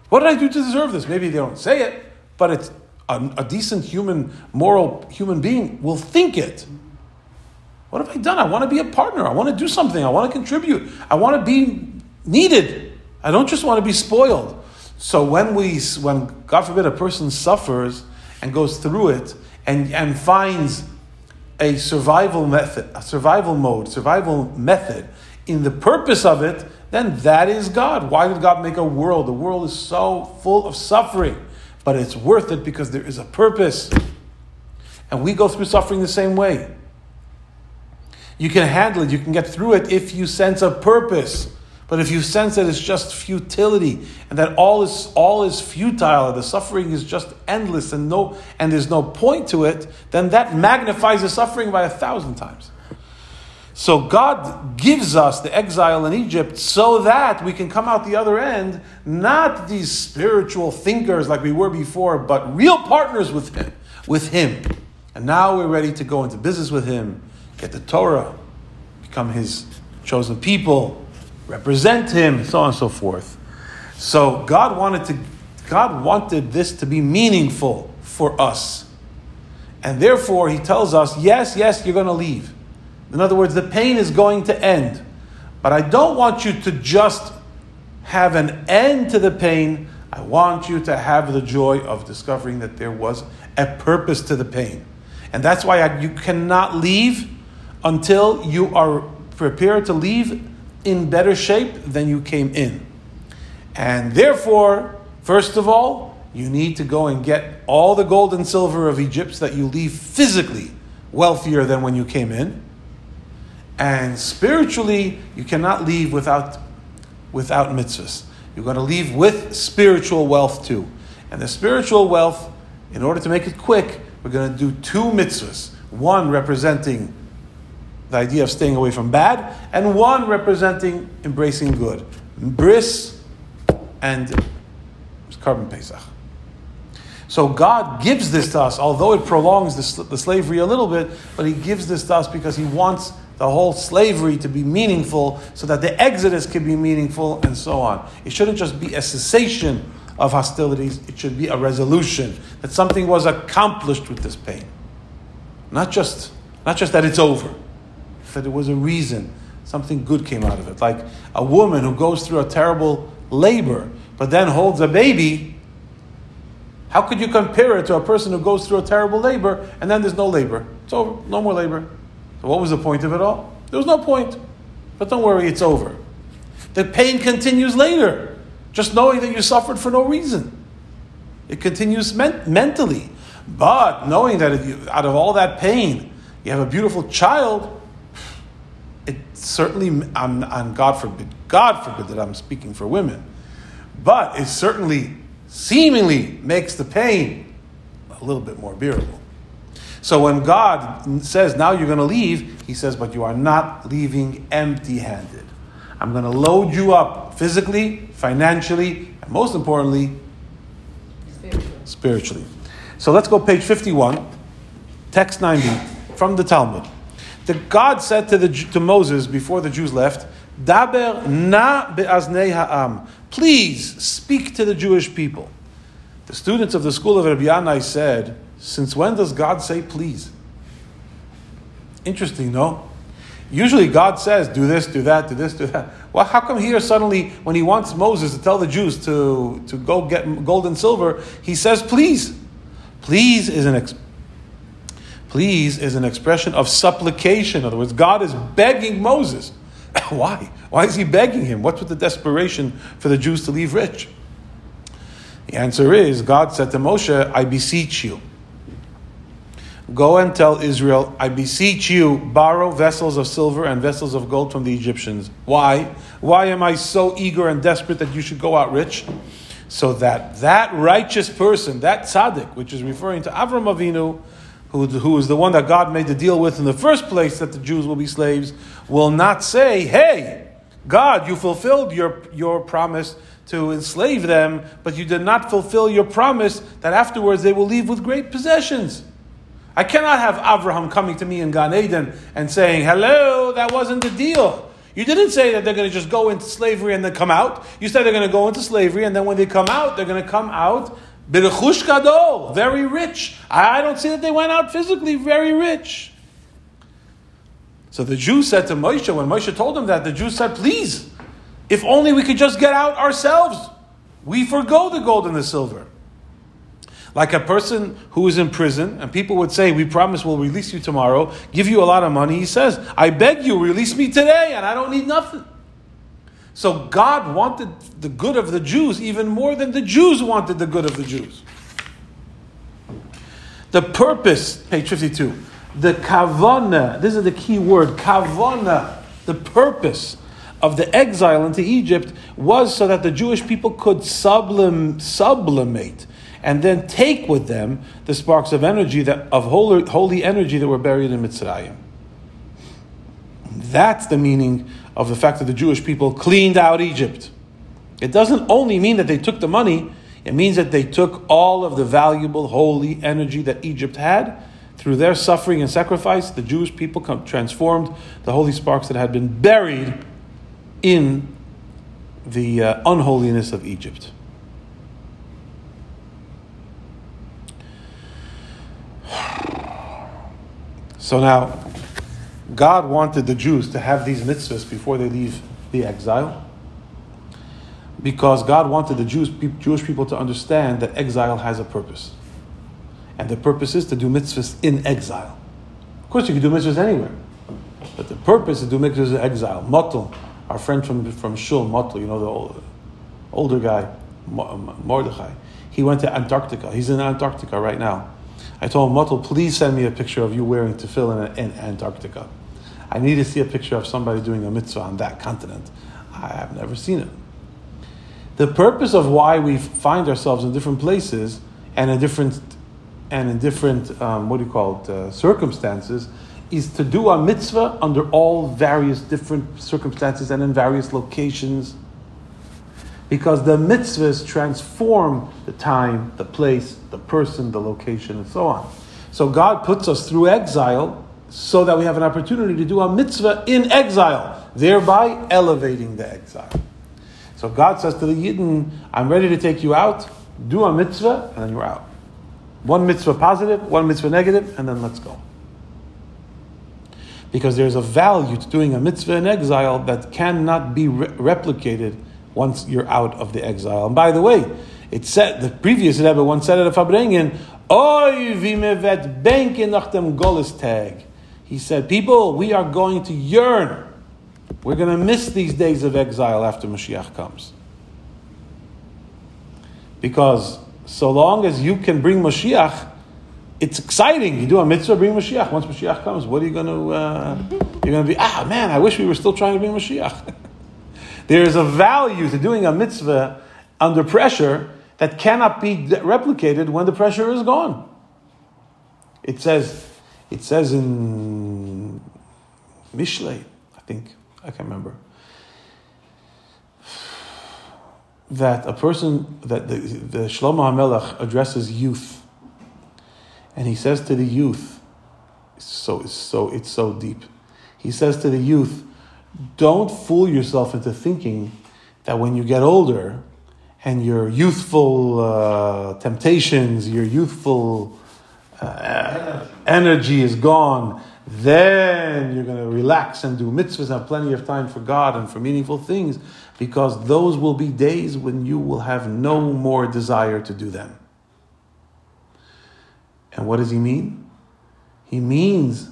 What did I do to deserve this? Maybe they don't say it, but it's a, a decent human, moral human being will think it. What have I done? I want to be a partner. I want to do something. I want to contribute. I want to be needed. I don't just want to be spoiled. So when we, when God forbid, a person suffers and goes through it and, and finds a survival method, a survival mode, survival method in the purpose of it, then that is God. Why did God make a world? The world is so full of suffering, but it's worth it because there is a purpose. And we go through suffering the same way. You can handle it, you can get through it if you sense a purpose. But if you sense that it's just futility and that all is all is futile and the suffering is just endless and no and there's no point to it, then that magnifies the suffering by a thousand times. So God gives us the exile in Egypt so that we can come out the other end, not these spiritual thinkers like we were before, but real partners with Him, with Him. And now we're ready to go into business with Him, get the Torah, become His chosen people, represent Him, so on and so forth. So God wanted to, God wanted this to be meaningful for us, and therefore He tells us, yes, yes, you're going to leave. In other words, the pain is going to end. But I don't want you to just have an end to the pain. I want you to have the joy of discovering that there was a purpose to the pain. And that's why I, you cannot leave until you are prepared to leave in better shape than you came in. And therefore, first of all, you need to go and get all the gold and silver of Egypt so that you leave physically wealthier than when you came in. And spiritually, you cannot leave without, without mitzvahs. You're going to leave with spiritual wealth too. And the spiritual wealth, in order to make it quick, we're going to do two mitzvahs. One representing the idea of staying away from bad, and one representing embracing good. Bris and Korban Pesach. So God gives this to us, although it prolongs the, the slavery a little bit, but He gives this to us because He wants the whole slavery to be meaningful so that the exodus can be meaningful and so on. It shouldn't just be a cessation of hostilities, it should be a resolution that something was accomplished with this pain. Not just, not just that it's over, that there was a reason. something good came out of it. Like a woman who goes through a terrible labor, but then holds a baby. How could you compare it to a person who goes through a terrible labor and then there's no labor? It's over, no more labor. So what was the point of it all? There was no point. But don't worry, it's over. The pain continues later, just knowing that you suffered for no reason. It continues men- mentally. But knowing that you, out of all that pain, you have a beautiful child, it certainly, I'm, I'm, God forbid, God forbid that I'm speaking for women, but it certainly seemingly makes the pain a little bit more bearable. So when God says, now you're going to leave, he says, but you are not leaving empty handed. I'm going to load you up physically, financially, and most importantly, Spiritually. spiritually. So let's go page 51, text 90 from the Talmud. The God said to, the, to Moses before the Jews left, Daber na be'aznei ha'am. Please speak to the Jewish people. The students of the school of Rabbi Yanai said, Since when does God say please? Interesting, no? Usually God says, do this, do that, do this, do that. Well, how come here suddenly, when he wants Moses to tell the Jews to, to go get gold and silver, he says, please? Please is an ex- please is an expression of supplication. In other words, God is begging Moses. Why? Why is he begging him? What's with the desperation for the Jews to leave rich? The answer is God said to Moshe, I beseech you. Go and tell Israel, I beseech you, borrow vessels of silver and vessels of gold from the Egyptians. Why? Why am I so eager and desperate that you should go out rich? So that that righteous person, that tzaddik, which is referring to Avram Avinu, who, who is the one that God made the deal with in the first place that the Jews will be slaves, will not say, Hey, God, you fulfilled your, your promise to enslave them, but you did not fulfill your promise that afterwards they will leave with great possessions. I cannot have Abraham coming to me in Gan Eden and saying, Hello, that wasn't the deal. You didn't say that they're going to just go into slavery and then come out. You said they're going to go into slavery and then when they come out, they're going to come out gadol, very rich. I don't see that they went out physically very rich. So the Jews said to Moshe, when Moshe told them that, the Jews said, Please, if only we could just get out ourselves. We forego the gold and the silver. Like a person who is in prison, and people would say, We promise we'll release you tomorrow, give you a lot of money. He says, I beg you, release me today, and I don't need nothing. So God wanted the good of the Jews even more than the Jews wanted the good of the Jews. The purpose, page 52, the kavana, this is the key word, kavana, the purpose of the exile into Egypt was so that the Jewish people could sublim, sublimate and then take with them the sparks of energy that of holy, holy energy that were buried in Mitzrayim. That's the meaning of the fact that the Jewish people cleaned out Egypt. It doesn't only mean that they took the money, it means that they took all of the valuable holy energy that Egypt had. Through their suffering and sacrifice, the Jewish people transformed the holy sparks that had been buried in the uh, unholiness of Egypt. So now, God wanted the Jews to have these mitzvahs before they leave the exile because God wanted the Jews, Jewish people to understand that exile has a purpose. And the purpose is to do mitzvahs in exile. Of course, you can do mitzvahs anywhere. But the purpose is to do mitzvahs in exile. Motel, our friend from, from Shul, Motel, you know, the old, older guy, Mordechai, he went to Antarctica. He's in Antarctica right now. I told Motel, please send me a picture of you wearing tefillin in, in Antarctica. I need to see a picture of somebody doing a mitzvah on that continent. I have never seen it. The purpose of why we find ourselves in different places and in different and in different um, what do you call it uh, circumstances is to do a mitzvah under all various different circumstances and in various locations. Because the mitzvahs transform the time, the place, the person, the location, and so on. So God puts us through exile so that we have an opportunity to do a mitzvah in exile, thereby elevating the exile. So God says to the Yidden, I'm ready to take you out, do a mitzvah, and then you're out. One mitzvah positive, one mitzvah negative, and then let's go. because there's a value to doing a mitzvah in exile that cannot be re- replicated once you're out of the exile. And by the way, it said the previous Rebbe once said at a Farbrengen, Oy vimevet benken nach dem Golis tag. He said, People, we are going to yearn. We're going to miss these days of exile after Mashiach comes. Because so long as you can bring Mashiach, it's exciting. You do a mitzvah, bring Mashiach. Once Mashiach comes, what are you going to? Uh, you're going to be ah man. I wish we were still trying to bring Mashiach. there is a value to doing a mitzvah under pressure that cannot be replicated when the pressure is gone. It says, it says in Mishlei, I think I can't remember that a person that the, the Shlomo HaMelech addresses youth and he says to the youth, so so it's so deep. He says to the youth, don't fool yourself into thinking that when you get older and your youthful uh, temptations, your youthful uh, energy is gone, then you're going to relax and do mitzvahs and have plenty of time for God and for meaningful things, because those will be days when you will have no more desire to do them. And what does he mean? He means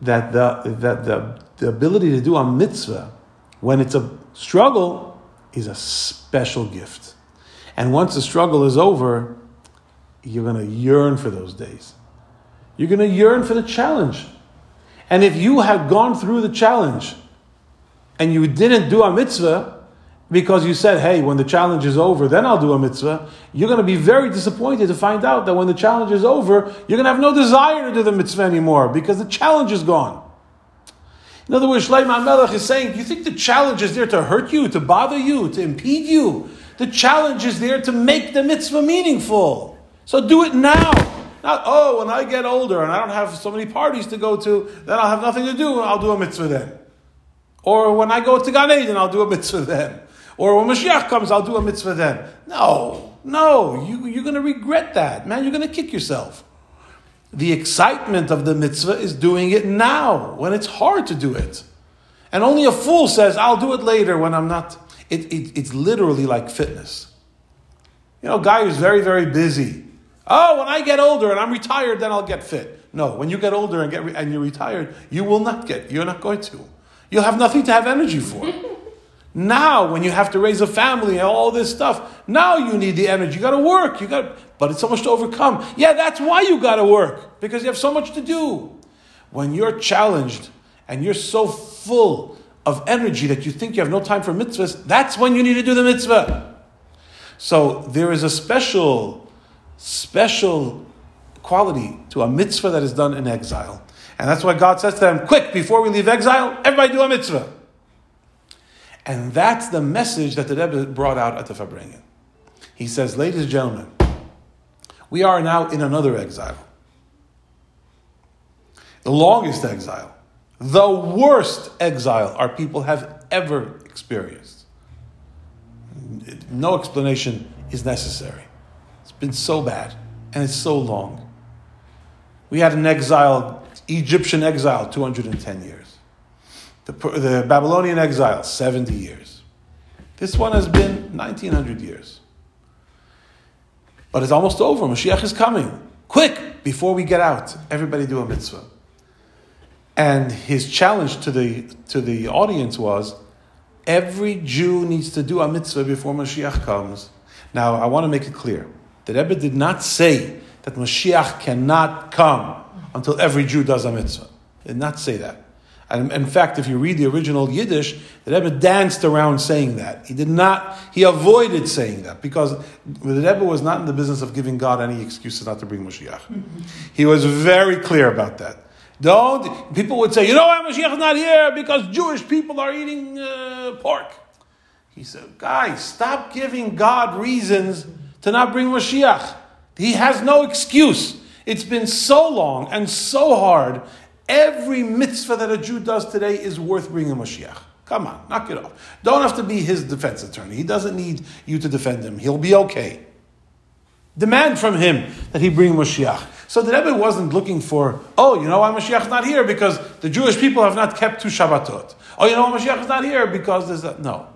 that the, that the, the ability to do a mitzvah when it's a struggle is a special gift. And once the struggle is over, you're going to yearn for those days. You're going to yearn for the challenge. And if you have gone through the challenge and you didn't do a mitzvah, because you said, hey, when the challenge is over, then I'll do a mitzvah, you're going to be very disappointed to find out that when the challenge is over, you're going to have no desire to do the mitzvah anymore because the challenge is gone. In other words, Shlomo Melech is saying, you think the challenge is there to hurt you, to bother you, to impede you? The challenge is there to make the mitzvah meaningful. So do it now. Not, oh, when I get older and I don't have so many parties to go to, then I'll have nothing to do, I'll do a mitzvah then. Or when I go to Gan Eden, I'll do a mitzvah then. Or when Mashiach comes, I'll do a mitzvah then. No, no, you, you're going to regret that, man. You're going to kick yourself. The excitement of the mitzvah is doing it now, when it's hard to do it. And only a fool says, I'll do it later when I'm not. It, it, it's literally like fitness. You know, guy who's very, very busy. Oh, when I get older and I'm retired, then I'll get fit. No, when you get older and, get re- and you're retired, you will not get, you're not going to. You'll have nothing to have energy for. Now, when you have to raise a family and all this stuff, now you need the energy. You got to work. You got, but it's so much to overcome. Yeah, that's why you got to work because you have so much to do. When you're challenged and you're so full of energy that you think you have no time for mitzvahs, that's when you need to do the mitzvah. So there is a special, special quality to a mitzvah that is done in exile. And that's why God says to them, quick, before we leave exile, everybody do a mitzvah. And that's the message that the Rebbe brought out at the Farbrengen. He says, ladies and gentlemen, we are now in another exile. The longest exile, the worst exile our people have ever experienced. No explanation is necessary. It's been so bad and it's so long. We had an exile, Egyptian exile, 210 years. The, the Babylonian exile, 70 years. This one has been 1900 years. But it's almost over. Mashiach is coming. Quick, before we get out, everybody do a mitzvah. And his challenge to the, to the audience was every Jew needs to do a mitzvah before Mashiach comes. Now, I want to make it clear. The Rebbe did not say that Mashiach cannot come until every Jew does a mitzvah. He did not say that. And in fact, if you read the original Yiddish, the Rebbe danced around saying that. He did not, he avoided saying that because the Rebbe was not in the business of giving God any excuses not to bring Mashiach. He was very clear about that. Don't, people would say, you know why Mashiach is not here? Because Jewish people are eating uh, pork. He said, guys, stop giving God reasons to not bring Mashiach. He has no excuse. It's been so long and so hard Every mitzvah that a Jew does today is worth bringing Mashiach. Come on, knock it off. Don't have to be his defense attorney. He doesn't need you to defend him. He'll be okay. Demand from him that he bring Mashiach. So the Rebbe wasn't looking for, oh, you know why Mashiach is not here? Because the Jewish people have not kept two Shabbatot. Oh, you know why Mashiach is not here? Because there's that. No.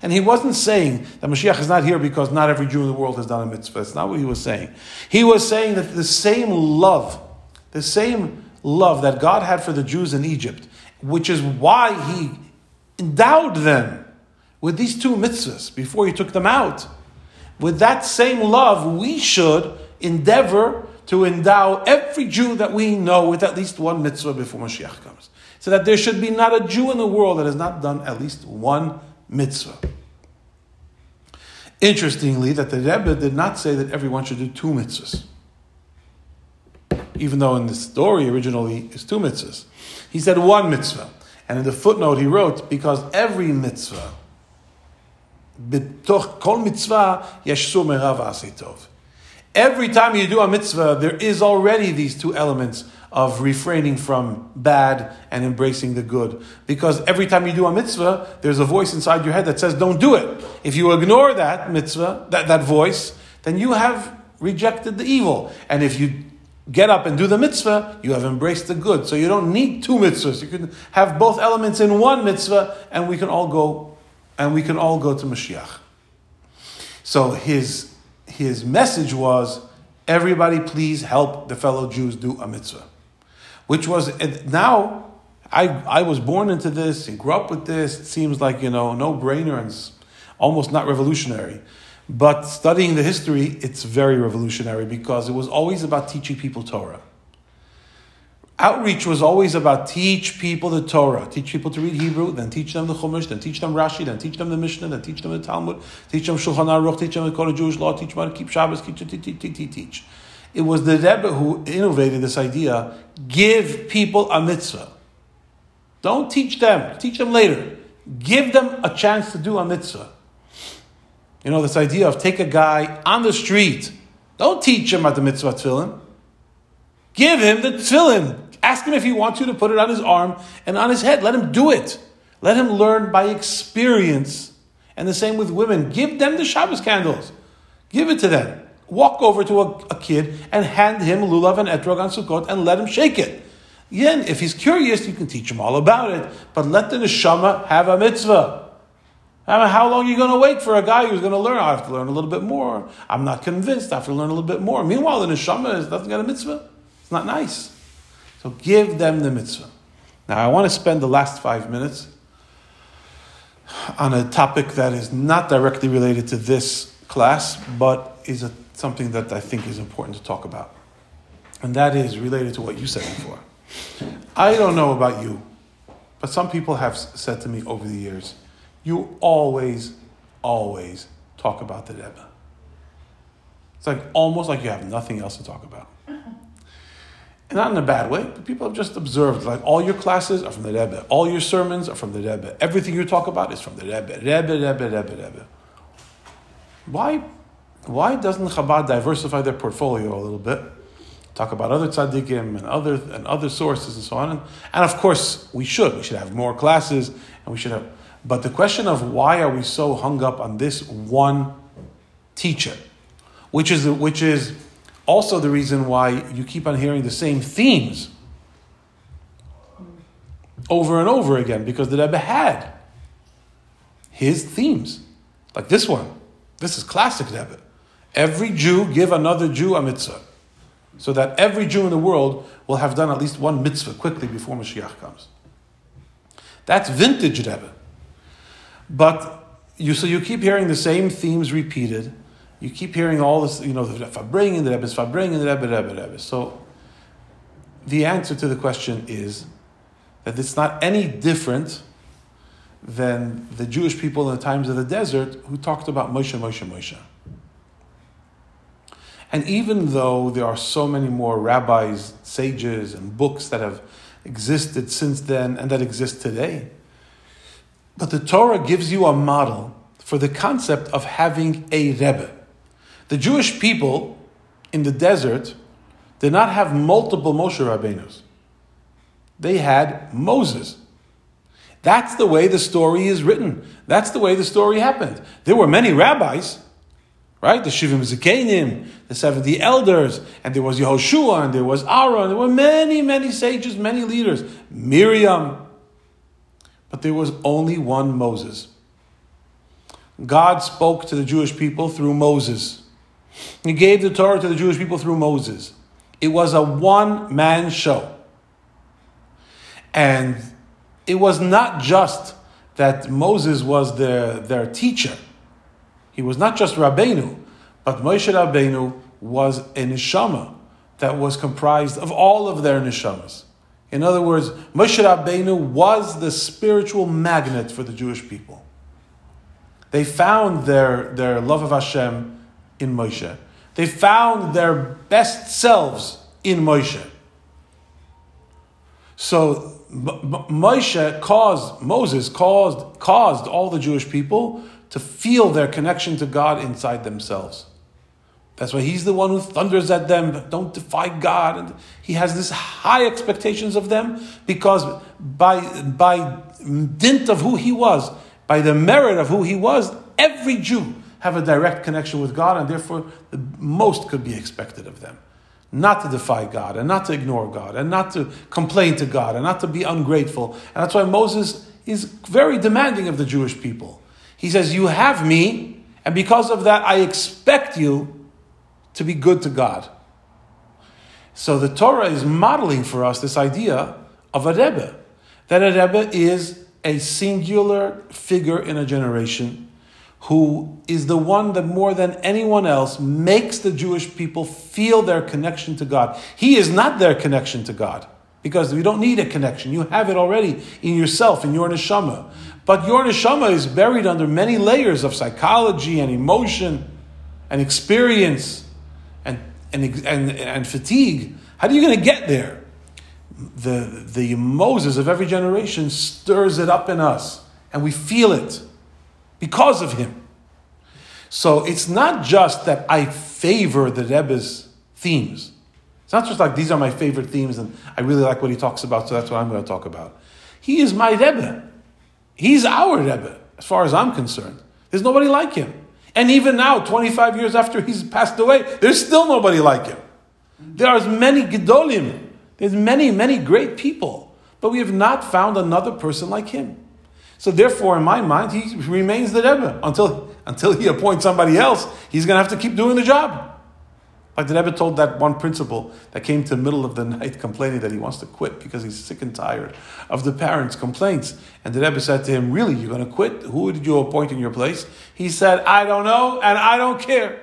And he wasn't saying that Mashiach is not here because not every Jew in the world has done a mitzvah. That's not what he was saying. He was saying that the same love, the same love that God had for the Jews in Egypt, which is why he endowed them with these two mitzvahs before he took them out. With that same love, we should endeavor to endow every Jew that we know with at least one mitzvah before Mashiach comes. So that there should be not a Jew in the world that has not done at least one mitzvah. Interestingly, that the Rebbe did not say that everyone should do two mitzvahs even though in the story originally it's two mitzvahs. He said one mitzvah. And in the footnote he wrote, because every mitzvah, b'toch kol mitzvah, merav asitov. Every time you do a mitzvah, there is already these two elements of refraining from bad and embracing the good. Because every time you do a mitzvah, there's a voice inside your head that says, don't do it. If you ignore that mitzvah, that, that voice, then you have rejected the evil. And if you get up and do the mitzvah, you have embraced the good. So you don't need two mitzvahs. You can have both elements in one mitzvah, and we can all go, and we can all go to Mashiach. So his his message was, everybody please help the fellow Jews do a mitzvah. Which was, now, I, I was born into this and grew up with this. It seems like, you know, no brainer and almost not revolutionary. But studying the history, it's very revolutionary because it was always about teaching people Torah. Outreach was always about teach people the Torah, teach people to read Hebrew, then teach them the Chumash, then teach them Rashi, then teach them the Mishnah, then teach them the Talmud, teach them Shulchan Aruch, teach them the Code of Jewish law, teach them how to keep Shabbos, teach, teach, teach, teach, teach. It was the Rebbe who innovated this idea: give people a mitzvah. Don't teach them; teach them later. Give them a chance to do a mitzvah. You know this idea of take a guy on the street. Don't teach him about the mitzvah tefillin. Give him the tefillin. Ask him if he wants you to put it on his arm and on his head. Let him do it. Let him learn by experience. And the same with women. Give them the Shabbos candles. Give it to them. Walk over to a, a kid and hand him lulav and etrog on Sukkot and let him shake it. Again, if he's curious, you can teach him all about it. But let the neshama have a mitzvah. I mean, how long are you going to wait for a guy who's going to learn? I have to learn a little bit more. I'm not convinced. I have to learn a little bit more. Meanwhile, the neshama is doesn't get a mitzvah. It's not nice. So give them the mitzvah. Now, I want to spend the last five minutes on a topic that is not directly related to this class, but is a, something that I think is important to talk about. And that is related to what you said before. I don't know about you, but some people have said to me over the years, you always, always talk about the Rebbe. It's like almost like you have nothing else to talk about And not in a bad way, but people have just observed like all your classes are from the Rebbe, all your sermons are from the Rebbe, everything you talk about is from the Rebbe, Rebbe, Rebbe, Rebbe, Rebbe. Why, why doesn't Chabad diversify their portfolio a little bit? Talk about other tzaddikim and other and other sources and so on, and, and of course we should. We should have more classes, and we should have. But the question of why are we so hung up on this one teacher, which is which is also the reason why you keep on hearing the same themes over and over again, because the Rebbe had his themes, like this one. This is classic Rebbe. Every Jew give another Jew a mitzvah, so that every Jew in the world will have done at least one mitzvah quickly before Mashiach comes. That's vintage Rebbe. But you so you keep hearing the same themes repeated you keep hearing all this, you know, the Fabring and the Rebbe's Fabring and the Rebbe, Rebbe, Rebbe. So the answer to the question is that it's not any different than the Jewish people in the times of the desert who talked about Moshe, Moshe, Moshe. And even though there are so many more rabbis, sages, and books that have existed since then and that exist today, but the Torah gives you a model for the concept of having a Rebbe. The Jewish people in the desert did not have multiple Moshe Rabbeinus. They had Moses. That's the way the story is written. That's the way the story happened. There were many rabbis, right? The Shivim Zikanim, the 70 elders, and there was Yehoshua, and there was Aaron, there were many, many sages, many leaders, Miriam. But there was only one Moses. God spoke to the Jewish people through Moses. He gave the Torah to the Jewish people through Moses. It was a one man show. And it was not just that Moses was their, their teacher. He was not just Rabbeinu, but Moshe Rabbeinu was a neshama that was comprised of all of their neshamas. In other words, Moshe Rabbeinu was the spiritual magnet for the Jewish people. They found their, their love of Hashem in Moshe. They found their best selves in Moshe. So Moshe caused, Moses caused, caused all the Jewish people to feel their connection to God inside themselves. That's why he's the one who thunders at them, don't defy God. And he has this high expectations of them because by, by dint of who he was, by the merit of who he was, every Jew have a direct connection with God, and therefore the most could be expected of them. Not to defy God, and not to ignore God, and not to complain to God, and not to be ungrateful. And that's why Moses is very demanding of the Jewish people. He says, You have me, and because of that, I expect you to be good to God. So the Torah is modeling for us this idea of a Rebbe. That a Rebbe is a singular figure in a generation who is the one that more than anyone else makes the Jewish people feel their connection to God. He is not their connection to God because you don't need a connection. You have it already in yourself, in your neshama. But your neshama is buried under many layers of psychology and emotion and experience and, and, and, fatigue. How are you going to get there? The, the Moses of every generation stirs it up in us, and we feel it because of him. So it's not just that I favor the Rebbe's themes. It's not just like these are my favorite themes and I really like what he talks about, so that's what I'm going to talk about. He is my Rebbe. He's our Rebbe, as far as I'm concerned. There's nobody like him. And even now, 25 years after he's passed away, there's still nobody like him. There are many Gedolim. There's many, many great people. But we have not found another person like him. So therefore, in my mind, he remains the Rebbe until, until he appoints somebody else. He's going to have to keep doing the job. Like the Rebbe told that one principal that came to the middle of the night complaining that he wants to quit because he's sick and tired of the parents' complaints. And the Rebbe said to him, Really, you're going to quit? Who did you appoint in your place? He said, I don't know and I don't care.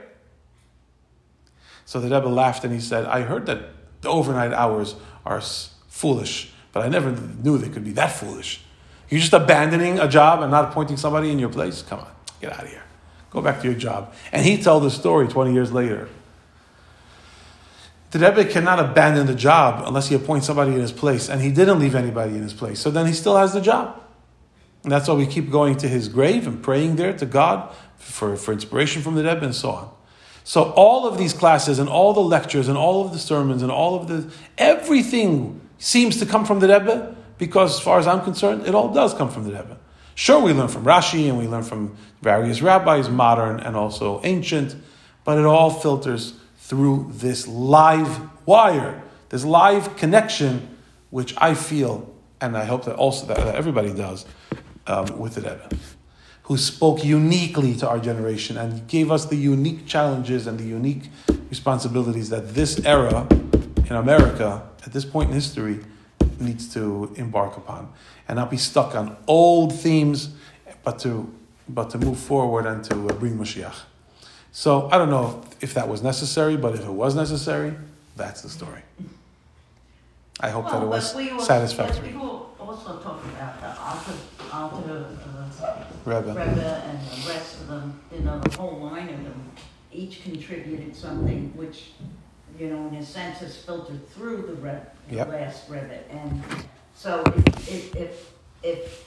So the Rebbe laughed and he said, I heard that the overnight hours are foolish, but I never knew they could be that foolish. You're just abandoning a job and not appointing somebody in your place? Come on, get out of here. Go back to your job. And he told the story 20 years later. The Rebbe cannot abandon the job unless he appoints somebody in his place, and he didn't leave anybody in his place. So then he still has the job. And that's why we keep going to his grave and praying there to God for, for inspiration from the Rebbe and so on. So all of these classes and all the lectures and all of the sermons and all of the everything seems to come from the Rebbe because, as far as I'm concerned, it all does come from the Rebbe. Sure, we learn from Rashi and we learn from various rabbis, modern and also ancient, but it all filters through this live wire, this live connection, which I feel, and I hope that also that everybody does, um, with the Rebbe, who spoke uniquely to our generation and gave us the unique challenges and the unique responsibilities that this era in America, at this point in history, needs to embark upon and not be stuck on old themes, but to but to move forward and to uh, bring Mashiach. So I don't know if that was necessary, but if it was necessary, that's the story. I hope Well, that it was we also- satisfactory. but We also talk about the Alter, Alter, uh, Rebbe. Rebbe and the rest of them, you know, the whole line of them, each contributed something which, you know, in a sense is filtered through the Reb, the Yep. last Rebbe. And so if, if, if, if